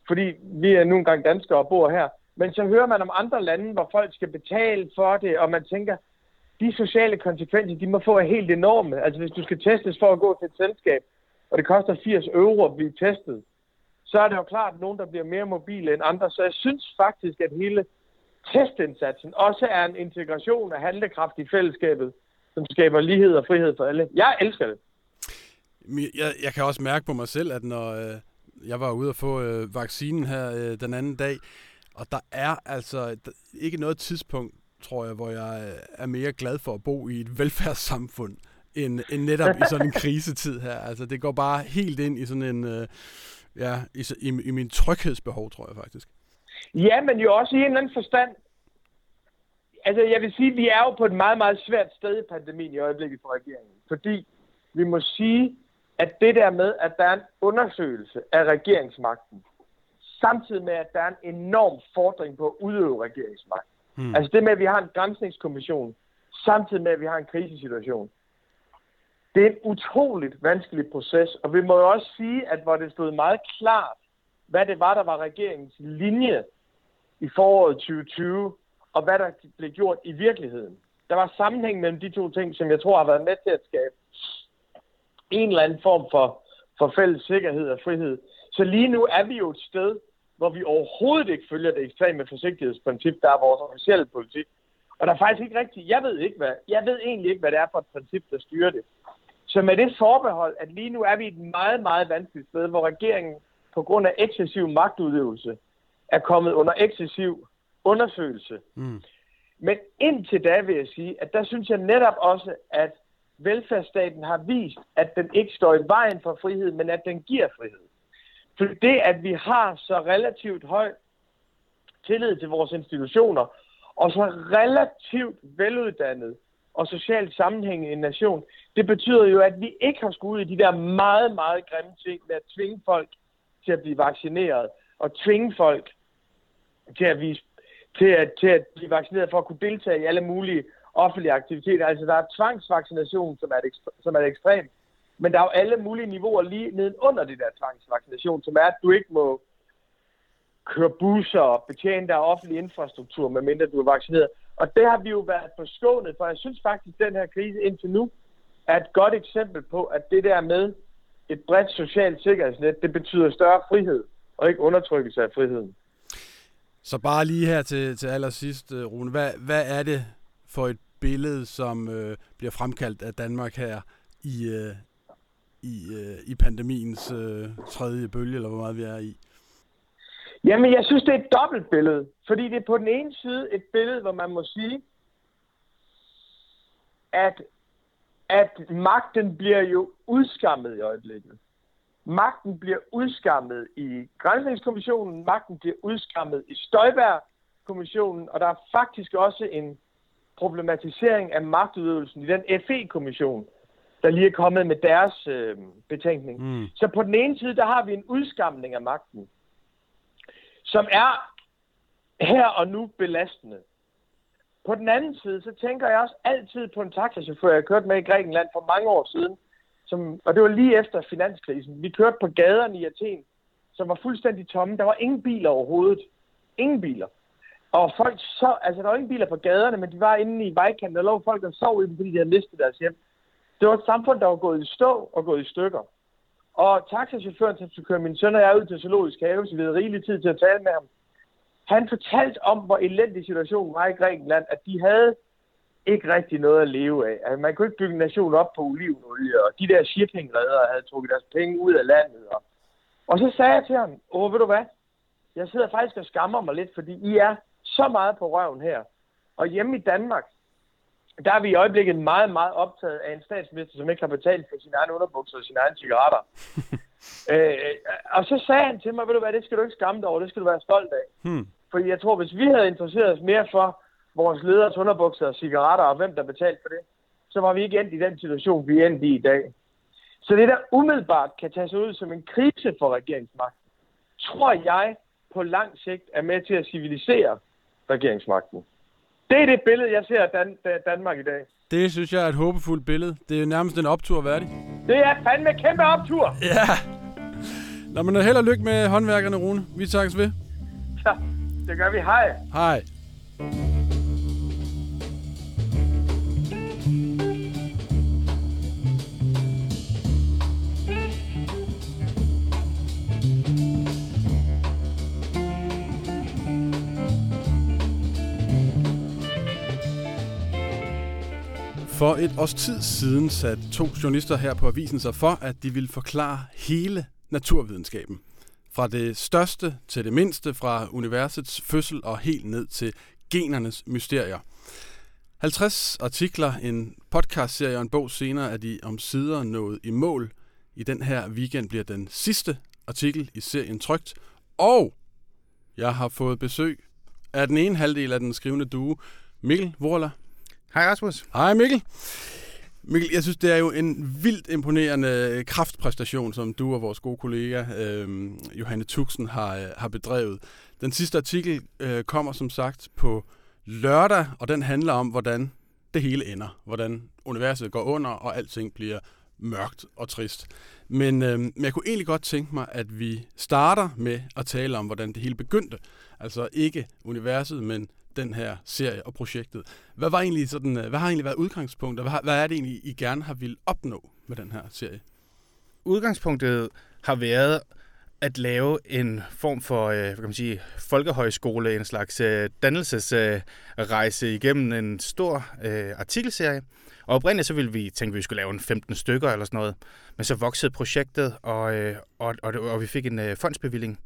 fordi vi er nu engang danskere og bor her. Men så hører man om andre lande, hvor folk skal betale for det, og man tænker, de sociale konsekvenser, de må få er helt enorme. Altså hvis du skal testes for at gå til et selskab, og det koster 80 euro at blive testet, så er det jo klart nogen, der bliver mere mobile end andre. Så jeg synes faktisk, at hele testindsatsen også er en integration af handlekraft i fællesskabet, som skaber lighed og frihed for alle. Jeg elsker det. Jeg, jeg kan også mærke på mig selv, at når øh, jeg var ude og få øh, vaccinen her øh, den anden dag, og der er altså ikke noget tidspunkt, tror jeg, hvor jeg øh, er mere glad for at bo i et [laughs] velfærdssamfund, end, end netop i sådan en krisetid her. Altså, det går bare helt ind i sådan en, øh, ja, i, i, i min tryghedsbehov, tror jeg faktisk. Ja, men jo også i en eller anden forstand. Altså, jeg vil sige, at vi er jo på et meget, meget svært sted i pandemien i øjeblikket for regeringen. Fordi vi må sige, at det der med, at der er en undersøgelse af regeringsmagten, samtidig med, at der er en enorm fordring på at udøve regeringsmagt. Hmm. Altså det med, at vi har en grænsningskommission, samtidig med, at vi har en krisesituation. Det er en utroligt vanskelig proces, og vi må jo også sige, at hvor det stod meget klart, hvad det var, der var regeringens linje i foråret 2020, og hvad der blev gjort i virkeligheden, der var sammenhæng mellem de to ting, som jeg tror har været med til at skabe en eller anden form for, for fælles sikkerhed og frihed. Så lige nu er vi jo et sted, hvor vi overhovedet ikke følger det ekstreme forsigtighedsprincip, der er vores officielle politik. Og der er faktisk ikke rigtigt, jeg ved, ikke, hvad, jeg ved egentlig ikke, hvad det er for et princip, der styrer det. Så med det forbehold, at lige nu er vi et meget, meget vanskeligt sted, hvor regeringen på grund af ekscessiv magtudøvelse er kommet under ekscessiv undersøgelse. Mm. Men indtil da vil jeg sige, at der synes jeg netop også, at velfærdsstaten har vist, at den ikke står i vejen for frihed, men at den giver frihed. For det, at vi har så relativt høj tillid til vores institutioner, og så relativt veluddannet og socialt sammenhængende en nation, det betyder jo, at vi ikke har skudt i de der meget, meget grimme ting med at tvinge folk til at blive vaccineret, og tvinge folk til at, vise, til at, til at blive vaccineret for at kunne deltage i alle mulige offentlige aktiviteter. Altså, der er tvangsvaccination, som er et, som er et ekstremt. Men der er jo alle mulige niveauer lige neden under det der tvangsvaccination, som er, at du ikke må køre busser og betjene der offentlig infrastruktur, medmindre du er vaccineret. Og det har vi jo været forskånet for. Jeg synes faktisk, at den her krise indtil nu er et godt eksempel på, at det der med et bredt socialt sikkerhedsnet, det betyder større frihed, og ikke undertrykkelse af friheden. Så bare lige her til, til allersidst, øh, Rune, hvad, hvad er det for et billede, som øh, bliver fremkaldt af Danmark her i, øh, i, øh, i pandemiens øh, tredje bølge, eller hvor meget vi er i? Jamen, jeg synes, det er et dobbelt billede. Fordi det er på den ene side et billede, hvor man må sige, at, at magten bliver jo udskammet i øjeblikket. Magten bliver udskammet i Grænsningskommissionen, magten bliver udskammet i Støjberg-kommissionen, og der er faktisk også en problematisering af magtudøvelsen i den FE-kommission, der lige er kommet med deres øh, betænkning. Mm. Så på den ene side, der har vi en udskamning af magten, som er her og nu belastende. På den anden side, så tænker jeg også altid på en taxachauffør, jeg kørte med i Grækenland for mange år siden, som, og det var lige efter finanskrisen. Vi kørte på gaderne i Athen, som var fuldstændig tomme. Der var ingen biler overhovedet. Ingen biler. Og folk så, altså der var ingen biler på gaderne, men de var inde i vejkanten, der lå folk, der sov i dem, fordi de havde mistet deres hjem. Det var et samfund, der var gået i stå og gået i stykker. Og taxachaufføren, som skulle køre min søn og jeg ud til zoologisk have, så vi havde rigelig tid til at tale med ham. Han fortalte om, hvor elendig situationen var i Grækenland, at de havde ikke rigtig noget at leve af. Altså, man kunne ikke bygge en nation op på olivenolie, og de der shippingredere havde trukket deres penge ud af landet. Og, og så sagde jeg til ham, åh, ved du hvad? Jeg sidder faktisk og skammer mig lidt, fordi I er så meget på røven her. Og hjemme i Danmark, der er vi i øjeblikket meget, meget optaget af en statsminister, som ikke har betalt for sin egen underbukser og sine egne cigaretter. [laughs] øh, og så sagde han til mig, ved du hvad, det skal du ikke skamme dig over, det skal du være stolt af. Hmm. Fordi jeg tror, hvis vi havde interesseret os mere for vores leders underbukser og cigaretter, og hvem der betalte for det, så var vi ikke endt i den situation, vi er endt i i dag. Så det, der umiddelbart kan tage sig ud som en krise for regeringsmagten, tror jeg på lang sigt er med til at civilisere regeringsmagten. Det er det billede, jeg ser af Dan- Danmark i dag. Det synes jeg er et håbefuldt billede. Det er nærmest en optur værdig. Det er fandme kæmpe optur! Ja! Nå, men held og lykke med håndværkerne, Rune. Vi takkes ved. Ja, det gør vi. Hej. Hej. For et års tid siden satte to journalister her på avisen sig for, at de ville forklare hele naturvidenskaben. Fra det største til det mindste, fra universets fødsel og helt ned til genernes mysterier. 50 artikler, en podcastserie og en bog senere er de om sider nået i mål. I den her weekend bliver den sidste artikel i serien trygt. Og jeg har fået besøg af den ene halvdel af den skrivende due, Mikkel Vorler. Hej Rasmus. Hej Mikkel. Mikkel, jeg synes, det er jo en vildt imponerende øh, kraftpræstation, som du og vores gode kollega øh, Johanne Tuxen har, øh, har bedrevet. Den sidste artikel øh, kommer som sagt på lørdag, og den handler om, hvordan det hele ender. Hvordan universet går under, og alting bliver mørkt og trist. Men, øh, men jeg kunne egentlig godt tænke mig, at vi starter med at tale om, hvordan det hele begyndte. Altså ikke universet, men den her serie og projektet. Hvad, var egentlig sådan, øh, hvad har egentlig været udgangspunktet? Hvad, hvad er det egentlig, I gerne har ville opnå med den her serie? Udgangspunktet har været at lave en form for øh, hvad kan man sige, folkehøjskole, en slags øh, dannelsesrejse øh, igennem en stor øh, artikelserie. Og oprindeligt så ville vi tænke, at vi skulle lave en 15 stykker eller sådan noget. Men så voksede projektet, og, øh, og, og, og vi fik en øh, fondsbevilling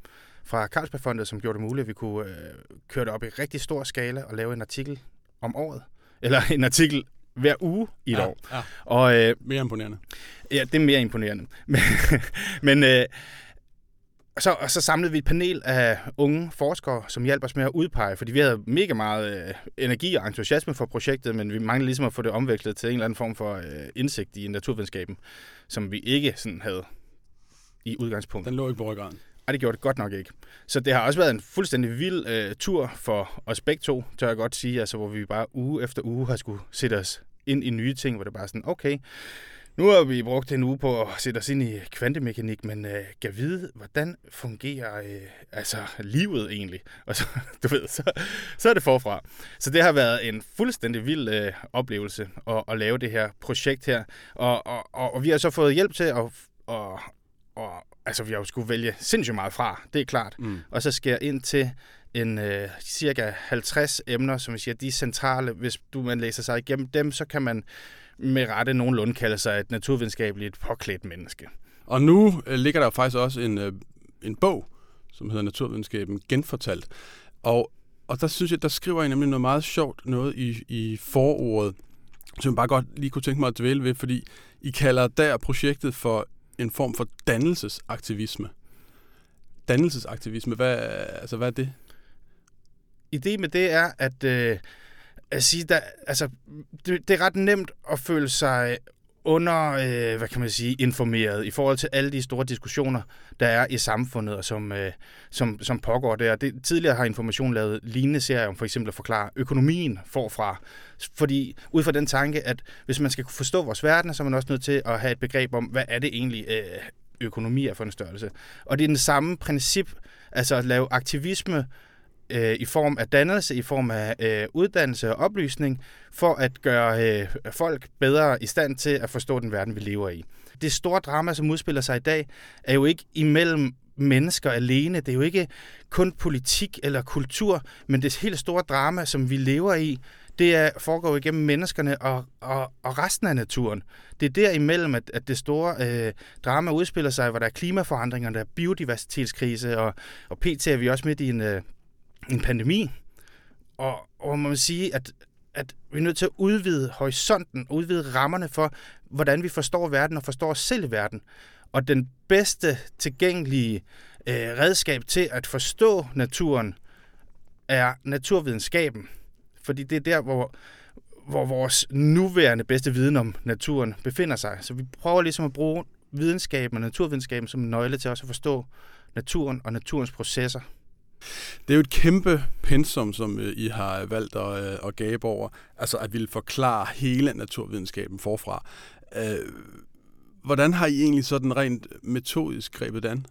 fra Carlsbergfondet, som gjorde det muligt, at vi kunne øh, køre det op i rigtig stor skala og lave en artikel om året. Eller en artikel hver uge i et Ja, år. ja. Og, øh, Mere imponerende. Ja, det er mere imponerende. [laughs] Men, men øh, og så, og så samlede vi et panel af unge forskere, som hjalp os med at udpege, fordi vi havde mega meget øh, energi og entusiasme for projektet, men vi manglede ligesom at få det omvekslet til en eller anden form for øh, indsigt i naturvidenskaben, som vi ikke sådan havde i udgangspunktet. Den lå ikke på ryggraden. Ej, det gjorde det godt nok ikke. Så det har også været en fuldstændig vild øh, tur for os begge to, tør jeg godt sige, altså hvor vi bare uge efter uge har skulle sætte os ind i nye ting, hvor det bare er sådan, okay, nu har vi brugt en uge på at sætte os ind i kvantemekanik, men øh, kan vide, hvordan fungerer øh, altså livet egentlig? Og så, [laughs] du ved, så, så er det forfra. Så det har været en fuldstændig vild øh, oplevelse at, at lave det her projekt her. Og, og, og, og vi har så fået hjælp til at, og, og, altså vi har jo skulle vælge sindssygt meget fra, det er klart. Mm. Og så jeg ind til en øh, cirka 50 emner, som vi siger, de er centrale. Hvis du man læser sig igennem dem, så kan man med rette nogenlunde kalde sig et naturvidenskabeligt påklædt menneske. Og nu øh, ligger der jo faktisk også en, øh, en bog, som hedder Naturvidenskaben Genfortalt. Og, og der synes jeg, der skriver jeg nemlig noget meget sjovt noget i, i forordet, som jeg bare godt lige kunne tænke mig at dvæle ved, fordi I kalder der projektet for en form for dannelsesaktivisme. Dannelsesaktivisme, hvad, altså, hvad er det? Idé med det er, at, øh, at sige, der, altså, det, det er ret nemt at føle sig under, øh, hvad kan man sige, informeret i forhold til alle de store diskussioner, der er i samfundet, og som, øh, som, som pågår der. Det, tidligere har Information lavet lignende serier om for eksempel at forklare økonomien forfra. Fordi ud fra den tanke, at hvis man skal kunne forstå vores verden, så er man også nødt til at have et begreb om, hvad er det egentlig, øh, økonomi er for en størrelse. Og det er den samme princip, altså at lave aktivisme øh, i form af dannelse, i form af øh, uddannelse og oplysning, for at gøre øh, folk bedre i stand til at forstå den verden, vi lever i. Det store drama, som udspiller sig i dag, er jo ikke imellem mennesker alene. Det er jo ikke kun politik eller kultur, men det helt store drama, som vi lever i, det er, foregår igennem menneskerne og, og, og resten af naturen. Det er derimellem, at, at det store øh, drama udspiller sig, hvor der er klimaforandringer, der er biodiversitetskrise, og, og pt. er vi også midt i en, øh, en pandemi. Og, og man må sige, at, at vi er nødt til at udvide horisonten, udvide rammerne for, hvordan vi forstår verden og forstår os selv i verden. Og den bedste tilgængelige øh, redskab til at forstå naturen er naturvidenskaben. Fordi det er der, hvor, hvor vores nuværende bedste viden om naturen befinder sig. Så vi prøver ligesom at bruge videnskaben og naturvidenskaben som en nøgle til også at forstå naturen og naturens processer. Det er jo et kæmpe pensum, som øh, I har øh, valgt at, øh, at gabe over. Altså at ville forklare hele naturvidenskaben forfra. Hvordan har I egentlig sådan rent metodisk grebet det an?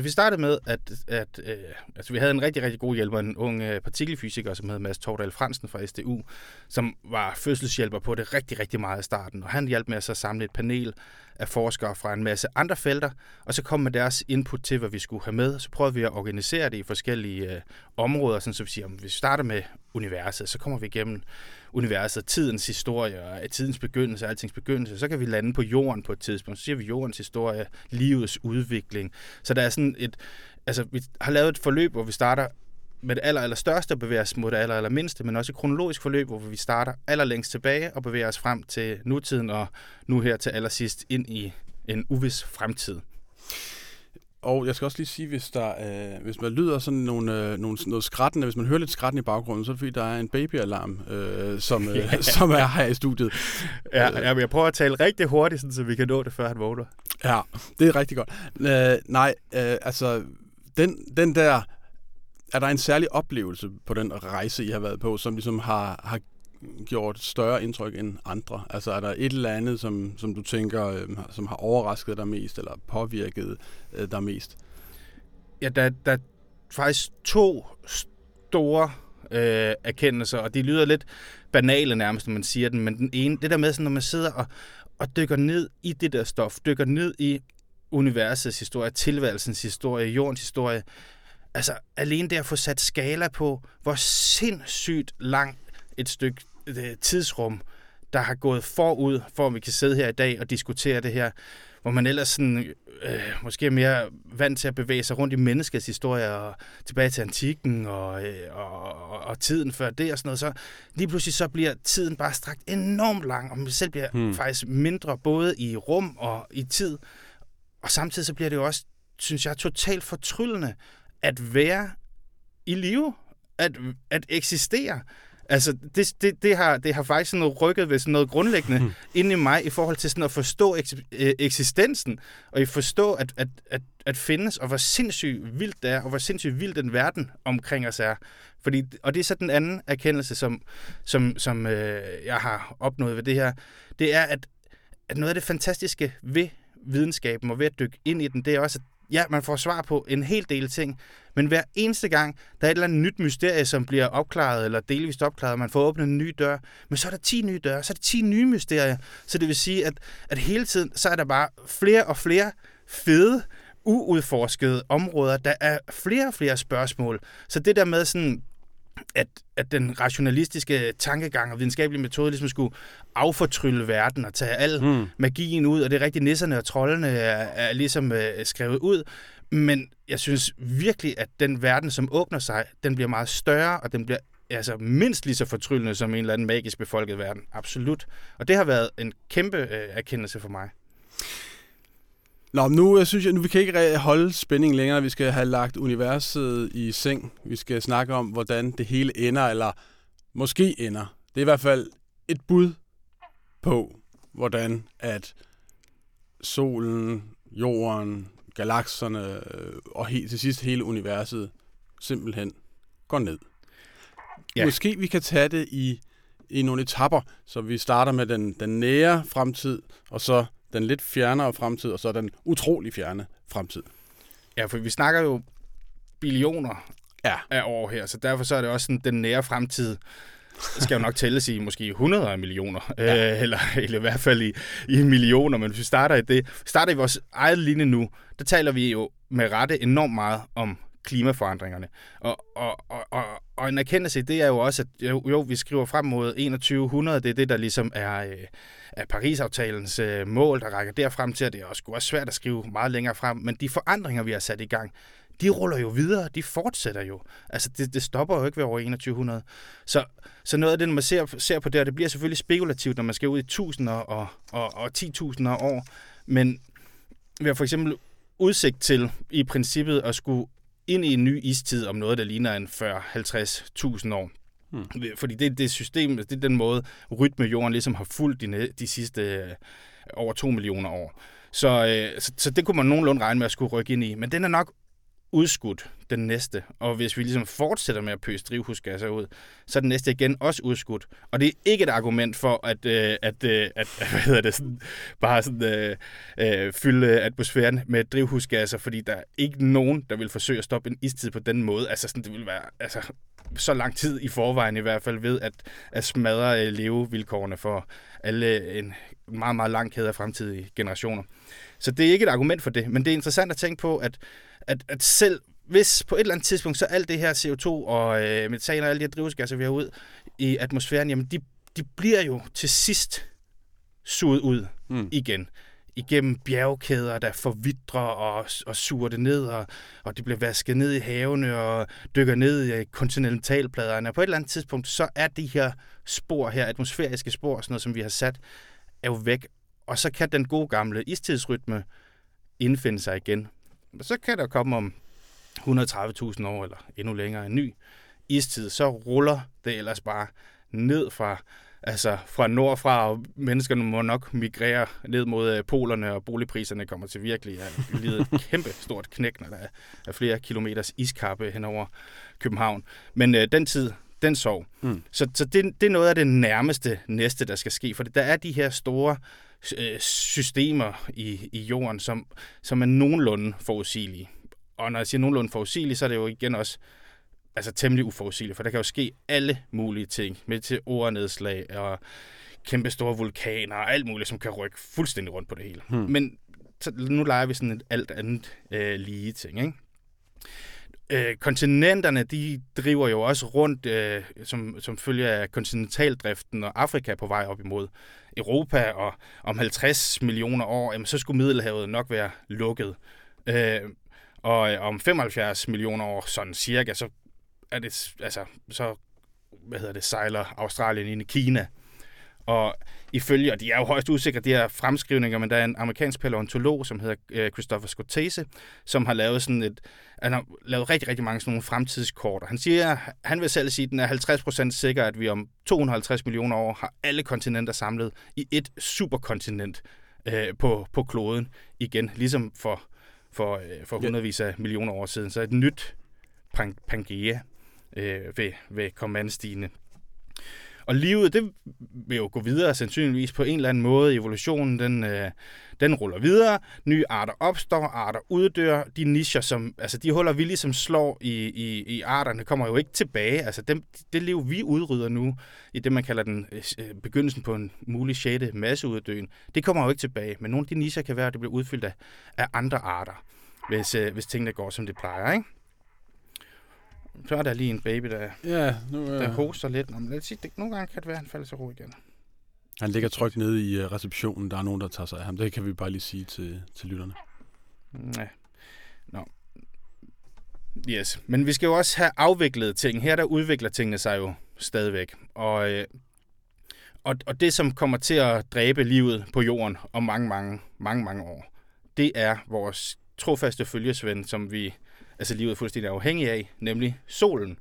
Vi startede med, at, at øh, altså, vi havde en rigtig, rigtig god hjælper, en ung øh, partikelfysiker, som hed Mads Tordal Fransen fra SDU, som var fødselshjælper på det rigtig, rigtig meget i starten. Og han hjalp med at så samle et panel af forskere fra en masse andre felter, og så kom med deres input til, hvad vi skulle have med. Så prøvede vi at organisere det i forskellige øh, områder, sådan, så vi siger, at vi starter med universet, så kommer vi igennem universet, tidens historie, og tidens begyndelse, altings begyndelse, så kan vi lande på jorden på et tidspunkt. Så siger vi jordens historie, livets udvikling. Så der er sådan et, altså vi har lavet et forløb, hvor vi starter med det aller, aller største og bevæger os mod det aller, aller mindste, men også et kronologisk forløb, hvor vi starter allerlængst tilbage og bevæger os frem til nutiden og nu her til allersidst ind i en uvis fremtid. Og jeg skal også lige sige, hvis der, øh, hvis man lyder sådan nogle, øh, nogle, noget skrættende, hvis man hører lidt skrætten i baggrunden, så er det fordi, der er en babyalarm, øh, som, øh, [laughs] [laughs] som er her i studiet. Ja, ja, jeg prøver at tale rigtig hurtigt, sådan, så vi kan nå det, før han vågner. Ja, det er rigtig godt. Øh, nej, øh, altså, den, den der, er der en særlig oplevelse på den rejse, I har været på, som ligesom har, har gjort større indtryk end andre? Altså er der et eller andet, som, som du tænker, øh, som har overrasket dig mest, eller påvirket øh, dig mest? Ja, der, der er faktisk to store øh, erkendelser, og de lyder lidt banale nærmest, når man siger den, men den ene, det der med, sådan, når man sidder og, og dykker ned i det der stof, dykker ned i universets historie, tilværelsens historie, jordens historie, altså alene det at få sat skala på, hvor sindssygt lang et stykke øh, tidsrum, der har gået forud, for at vi kan sidde her i dag og diskutere det her, hvor man ellers sådan, øh, måske er mere vant til at bevæge sig rundt i menneskets historie og tilbage til antikken og, øh, og, og, og tiden før det og sådan noget, så lige pludselig så bliver tiden bare strakt enormt lang, og man selv bliver hmm. faktisk mindre både i rum og i tid. Og samtidig så bliver det jo også, synes jeg, totalt fortryllende at være i live, at, at eksistere. Altså, det, det, det, har, det har faktisk sådan noget rykket ved sådan noget grundlæggende hmm. inde i mig i forhold til sådan at forstå eks, øh, eksistensen, og i forstå at, at, at, at findes, og hvor sindssygt vildt det er, og hvor sindssygt vildt den verden omkring os er. Fordi, og det er så den anden erkendelse, som, som, som øh, jeg har opnået ved det her, det er, at, at noget af det fantastiske ved videnskaben og ved at dykke ind i den, det er også, at ja, man får svar på en hel del ting, men hver eneste gang, der er et eller andet nyt mysterie, som bliver opklaret eller delvist opklaret, man får åbnet en ny dør, men så er der 10 nye døre, så er der 10 nye mysterier. Så det vil sige, at, at hele tiden, så er der bare flere og flere fede, uudforskede områder. Der er flere og flere spørgsmål. Så det der med sådan, at, at den rationalistiske tankegang og videnskabelige metode ligesom skulle affortrylle verden og tage al mm. magien ud, og det er rigtig nisserne og trollene er, er ligesom øh, skrevet ud. Men jeg synes virkelig, at den verden, som åbner sig, den bliver meget større, og den bliver altså mindst lige så fortryllende som en eller anden magisk befolket verden. Absolut. Og det har været en kæmpe øh, erkendelse for mig. Nå, nu jeg synes jeg, nu vi kan ikke holde spændingen længere. Vi skal have lagt universet i seng. Vi skal snakke om, hvordan det hele ender, eller måske ender. Det er i hvert fald et bud på, hvordan at solen, jorden, galakserne øh, og helt til sidst hele universet simpelthen går ned. Ja. Måske vi kan tage det i, i nogle etapper, så vi starter med den, den nære fremtid, og så den lidt fjernere fremtid, og så den utrolig fjerne fremtid. Ja, for vi snakker jo billioner ja. af år her, så derfor så er det også sådan, den nære fremtid skal jo nok tælles i måske 100 af millioner, ja. øh, eller, eller i hvert fald i, i millioner, men hvis vi starter i det, starter i vores eget linje nu, der taler vi jo med rette enormt meget om klimaforandringerne. Og, og, og, og, og en erkendelse det er jo også, at jo, jo, vi skriver frem mod 2100, det er det, der ligesom er, øh, er Paris-aftalens øh, mål, der rækker derfrem til, at det er også, også svært at skrive meget længere frem, men de forandringer, vi har sat i gang, de ruller jo videre, de fortsætter jo. Altså, det, det stopper jo ikke ved over 2100. Så, så noget af det, når man ser, ser på det, det bliver selvfølgelig spekulativt, når man skal ud i tusinder og, og, og 10.000 år, men vi har for eksempel udsigt til i princippet at skulle ind i en ny istid om noget, der ligner en 40-50.000 år. Hmm. Fordi det er det system, det er den måde, rytme jorden ligesom har fulgt de, de sidste øh, over 2 millioner år. Så, øh, så, så det kunne man nogenlunde regne med at skulle rykke ind i. Men den er nok udskudt, den næste. Og hvis vi ligesom fortsætter med at pøse drivhusgasser ud, så er den næste igen også udskudt. Og det er ikke et argument for at, øh, at, øh, at [laughs] hvad hedder det, sådan, bare sådan, øh, øh, fylde atmosfæren med drivhusgasser, fordi der er ikke nogen, der vil forsøge at stoppe en istid på den måde. Altså sådan, det vil være altså, så lang tid i forvejen i hvert fald ved at, at smadre øh, levevilkårene for alle øh, en meget, meget lang kæde af fremtidige generationer. Så det er ikke et argument for det, men det er interessant at tænke på, at at, at selv hvis på et eller andet tidspunkt, så alt det her CO2 og øh, metan og alle de her drivhusgasser, vi har ud i atmosfæren, jamen de, de bliver jo til sidst suget ud mm. igen igennem bjergkæder, der forvidrer og, og suger det ned, og, og det bliver vasket ned i havene og dykker ned i kontinentalpladerne. Og på et eller andet tidspunkt, så er de her spor her, atmosfæriske spor, sådan noget, som vi har sat, er jo væk. Og så kan den gode gamle istidsrytme indfinde sig igen. Så kan der komme om 130.000 år eller endnu længere en ny istid, så ruller det ellers bare ned fra, altså fra nordfra, og menneskerne må nok migrere ned mod øh, polerne, og boligpriserne kommer til virkelig at lide et [laughs] kæmpe stort knæk, når der er flere kilometers iskappe hen over København. Men øh, den tid, den sov. Mm. Så, så det, det er noget af det nærmeste næste, der skal ske, for der er de her store øh, systemer i, i jorden, som, som er nogenlunde forudsigelige. Og når jeg siger nogenlunde forudsigelige, så er det jo igen også altså temmelig uforudsigeligt, for der kan jo ske alle mulige ting med til ordnedslag og kæmpe store vulkaner og alt muligt, som kan rykke fuldstændig rundt på det hele. Hmm. Men så, nu leger vi sådan et alt andet øh, lige ting, ikke? Øh, kontinenterne, de driver jo også rundt, øh, som, som følge af kontinentaldriften, og Afrika på vej op imod Europa, og om 50 millioner år, jamen, så skulle Middelhavet nok være lukket. Øh, og øh, om 75 millioner år, sådan cirka, så er det, altså, så, hvad hedder det, sejler Australien ind i Kina. Og ifølge, og de er jo højst usikre, de her fremskrivninger, men der er en amerikansk paleontolog, som hedder øh, Christopher Scottese, som har lavet sådan et, han har lavet rigtig, rigtig mange sådan nogle fremtidskort. Han siger, han vil selv sige, at den er 50% sikker, at vi om 250 millioner år har alle kontinenter samlet i et superkontinent øh, på, på kloden igen, ligesom for, for, øh, for hundredvis af millioner år siden. Så et nyt Pangea øh, ved, ved kommandstigen. Og livet, det vil jo gå videre sandsynligvis på en eller anden måde. Evolutionen, den, øh, den ruller videre. Nye arter opstår, arter uddør. De nischer, som, altså de huller, vi ligesom slår i, i, i arterne, kommer jo ikke tilbage. Altså dem, det liv, vi udrydder nu, i det, man kalder den øh, begyndelsen på en mulig sjette masseuddøen, det kommer jo ikke tilbage. Men nogle af de nischer kan være, at det bliver udfyldt af, af andre arter, hvis, øh, hvis tingene går, som det plejer, ikke? Så er der lige en baby, der, Ja, nu, der øh, hoster lidt. Nå, men lad os sige, det, nogle gange kan det være, at han falder til ro igen. han ligger trygt nede i øh, receptionen. Der er nogen, der tager sig af ham. Det kan vi bare lige sige til, til lytterne. Ja. Nå. Yes. Men vi skal jo også have afviklet ting. Her der udvikler tingene sig jo stadigvæk. Og, øh, og, og det, som kommer til at dræbe livet på jorden om mange, mange, mange, mange år, det er vores trofaste følgesvend, som vi, altså livet er fuldstændig afhængig af, nemlig solen.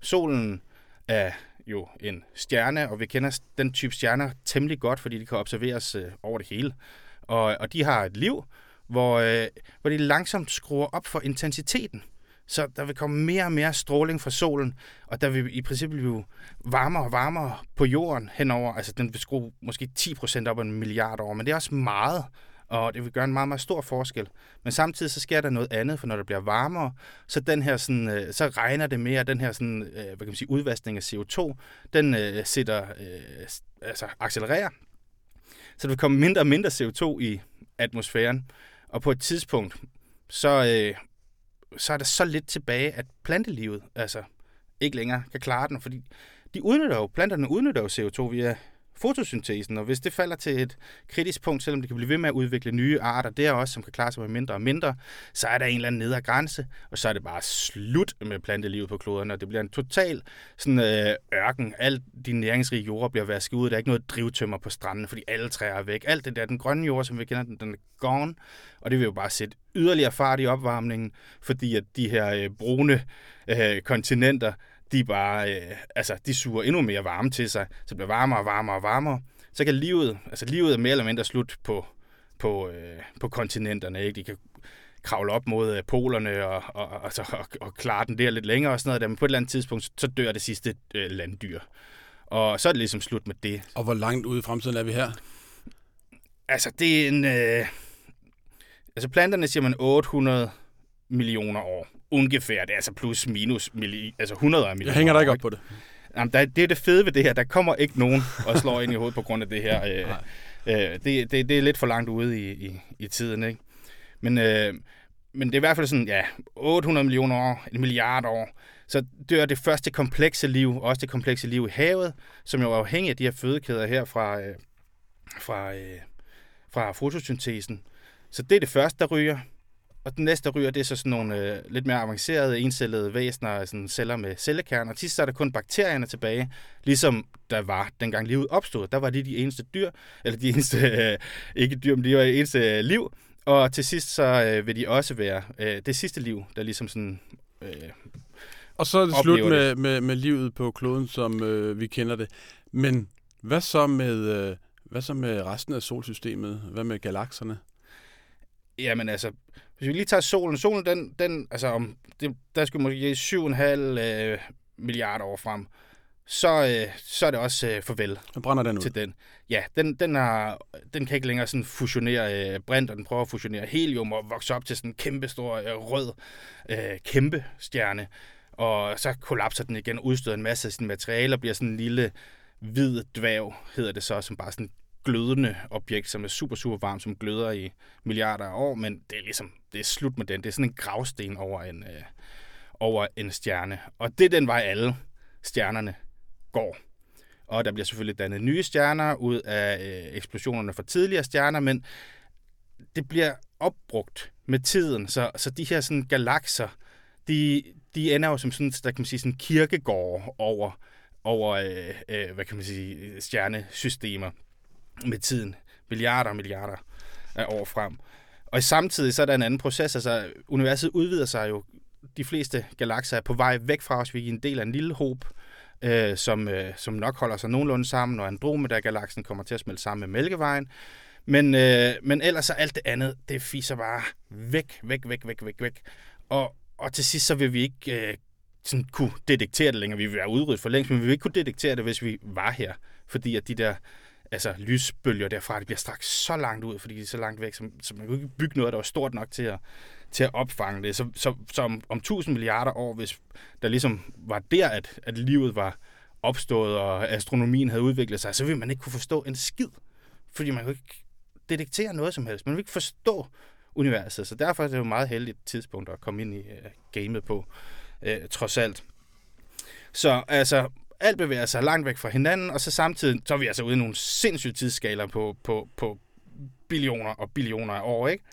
Solen er jo en stjerne, og vi kender den type stjerner temmelig godt, fordi de kan observeres øh, over det hele. Og, og de har et liv, hvor, øh, hvor de langsomt skruer op for intensiteten. Så der vil komme mere og mere stråling fra solen, og der vil i princippet blive varmere og varmere på jorden henover. Altså den vil skrue måske 10% op en milliard år, men det er også meget, og det vil gøre en meget, meget stor forskel. Men samtidig så sker der noget andet, for når det bliver varmere, så, den her sådan, øh, så regner det mere, den her sådan, øh, hvad kan man sige, udvaskning af CO2, den øh, sætter, øh, altså accelererer, så der vil komme mindre og mindre CO2 i atmosfæren. Og på et tidspunkt, så, øh, så er der så lidt tilbage, at plantelivet altså ikke længere kan klare den, fordi de udnytter jo, planterne udnytter jo CO2 via fotosyntesen, og hvis det falder til et kritisk punkt, selvom det kan blive ved med at udvikle nye arter der også, som kan klare sig med mindre og mindre, så er der en eller anden nedre grænse, og så er det bare slut med plantelivet på kloden, og det bliver en total sådan, øh, ørken. Alt de næringsrige jorder bliver vasket ud, der er ikke noget drivtømmer på stranden, fordi alle træer er væk. Alt det der, den grønne jord, som vi kender den, den er gone, og det vil jo bare sætte yderligere fart i opvarmningen, fordi at de her øh, brune øh, kontinenter, de bare, øh, altså, de suger endnu mere varme til sig, så det bliver varmere og varmere og varmere. Så kan livet, altså livet er mere eller mindre slut på, på, øh, på kontinenterne, ikke? De kan kravle op mod øh, polerne og, og, og, og, og, og klare den der lidt længere og sådan noget, der, men på et eller andet tidspunkt, så dør det sidste øh, landdyr. Og så er det ligesom slut med det. Og hvor langt ude i fremtiden er vi her? Altså, det er en... Øh, altså, planterne siger man 800 millioner år. Ungefær. Det er altså plus minus milli, altså 100 millioner Jeg hænger der ikke op på det. Jamen, der, det er det fede ved det her. Der kommer ikke nogen og slår ind i hovedet på grund af det her. [laughs] Øh, øh, det, det, det er lidt for langt ude i, i, i tiden, ikke? Men, øh, men det er i hvert fald sådan, ja, 800 millioner år, en milliard år. Så dør det første komplekse liv, også det komplekse liv i havet, som jo er afhængig af de her fødekæder her fra, øh, fra, øh, fra fotosyntesen. Så det er det første, der ryger. Og den næste, der ryger, det er så sådan nogle øh, lidt mere avancerede, encellede væsener, sådan celler med cellekerner. Til sidst er der kun bakterierne tilbage, ligesom der var, dengang livet opstod. Der var de de eneste dyr, eller de eneste, øh, ikke dyr, men de var det eneste øh, liv. Og til sidst så øh, vil de også være øh, det sidste liv, der ligesom sådan... Øh, Og så er det slut med, med, med livet på kloden, som øh, vi kender det. Men hvad så med øh, hvad så med resten af solsystemet? Hvad med galakserne? Jamen altså, hvis vi lige tager solen. Solen, den, den altså om, det, der skal måske 7,5 øh, milliarder år frem. Så, øh, så er det også øh, farvel Så brænder den ud. til den. Ja, den, den, har, den kan ikke længere sådan fusionere øh, brint, og den prøver at fusionere helium og vokse op til sådan en kæmpe stor øh, rød øh, kæmpe stjerne. og så kollapser den igen, udstøder en masse af sine materialer, bliver sådan en lille hvid dværg, hedder det så, som bare sådan glødende objekt, som er super, super varmt, som gløder i milliarder af år, men det er ligesom, det er slut med den. Det er sådan en gravsten over en, øh, over en stjerne. Og det er den vej, alle stjernerne går. Og der bliver selvfølgelig dannet nye stjerner ud af øh, eksplosionerne fra tidligere stjerner, men det bliver opbrugt med tiden, så, så de her sådan galakser, de, de ender jo som sådan, der kan man sige, sådan kirkegård over, over øh, øh, hvad kan man sige, stjernesystemer med tiden. Milliarder og milliarder af år frem. Og samtidig så er der en anden proces. Altså, universet udvider sig jo. De fleste galakser er på vej væk fra os. Vi er en del af en lille håb, øh, som, øh, som nok holder sig nogenlunde sammen, når Andromeda-galaksen kommer til at smelte sammen med Mælkevejen. Men, øh, men ellers er alt det andet, det fiser bare væk, væk, væk, væk, væk, væk. Og, og til sidst så vil vi ikke øh, sådan kunne detektere det længere. Vi vil være udryddet for længst, men vi vil ikke kunne detektere det, hvis vi var her. Fordi at de der altså, lysbølger derfra, det bliver straks så langt ud, fordi det er så langt væk, så, så man kan ikke bygge noget, der var stort nok til at, til at opfange det. Så, så, så om, om 1000 milliarder år, hvis der ligesom var der, at, at livet var opstået, og astronomien havde udviklet sig, så ville man ikke kunne forstå en skid. Fordi man kunne ikke detektere noget som helst. Man ville ikke forstå universet, så derfor er det jo et meget heldigt tidspunkt at komme ind i uh, gamet på, uh, trods alt. Så altså, alt bevæger sig langt væk fra hinanden, og så samtidig, så er vi altså ude i nogle sindssyge tidsskaler på, på, på billioner og billioner af år, ikke?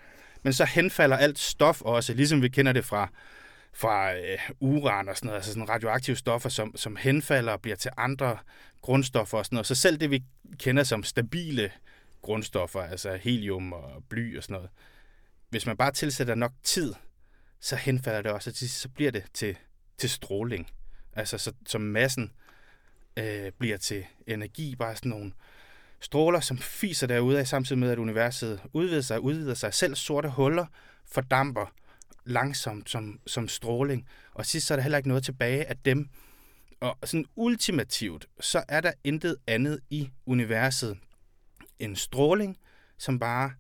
Men så henfalder alt stof også, ligesom vi kender det fra, fra øh, uran og sådan noget, altså sådan radioaktive stoffer, som, som henfalder og bliver til andre grundstoffer og sådan noget. Så selv det, vi kender som stabile grundstoffer, altså helium og bly og sådan noget, hvis man bare tilsætter nok tid, så henfalder det også, og så bliver det til, til stråling. Altså så, så massen øh, bliver til energi, bare sådan nogle stråler, som fiser derude af, samtidig med, at universet udvider sig udvider sig. Selv sorte huller fordamper langsomt som, som stråling, og sidst så er der heller ikke noget tilbage af dem. Og sådan ultimativt, så er der intet andet i universet end stråling, som bare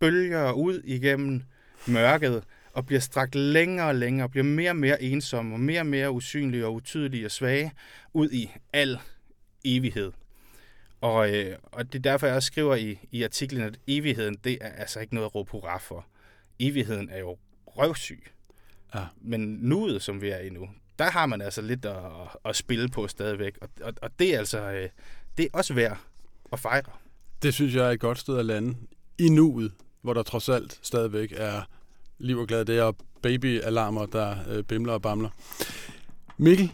bølger ud igennem mørket, og bliver strakt længere og længere, bliver mere og mere ensomme, og mere og mere usynlige og utydelige og svage, ud i al evighed. Og, øh, og det er derfor, jeg også skriver i, i artiklen, at evigheden, det er altså ikke noget at råbe hurra for. Evigheden er jo røvsyg. Ja. Men nuet, som vi er i nu, der har man altså lidt at, at spille på stadigvæk. Og, og, og det er altså øh, det er også værd at fejre. Det synes jeg er et godt sted at lande. I nuet, hvor der trods alt stadigvæk er liv og glad. Det er babyalarmer, der øh, bimler og bamler. Mikkel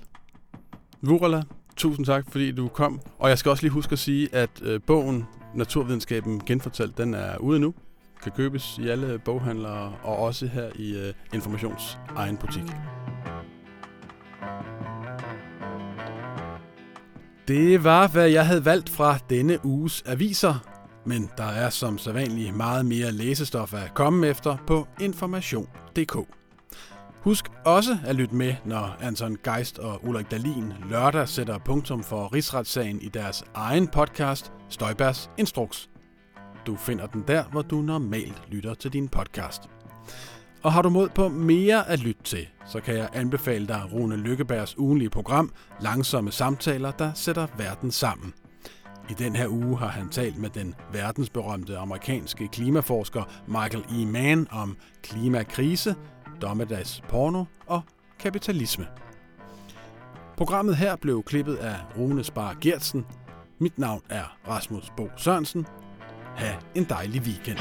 Vurala, tusind tak, fordi du kom. Og jeg skal også lige huske at sige, at øh, bogen Naturvidenskaben genfortalt, den er ude nu. Kan købes i alle boghandlere og også her i øh, Informations egen butik. Det var, hvad jeg havde valgt fra denne uges aviser men der er som sædvanligt meget mere læsestof at komme efter på information.dk. Husk også at lytte med, når Anton Geist og Ulrik Dalin lørdag sætter punktum for rigsretssagen i deres egen podcast, Støjbærs Instruks. Du finder den der, hvor du normalt lytter til din podcast. Og har du mod på mere at lytte til, så kan jeg anbefale dig Rune Lykkebergs ugenlige program Langsomme Samtaler, der sætter verden sammen – i den her uge har han talt med den verdensberømte amerikanske klimaforsker Michael E. Mann om klimakrise, dommedags porno og kapitalisme. Programmet her blev klippet af Rune Spar Gertsen. Mit navn er Rasmus Bo Sørensen. Ha' en dejlig weekend.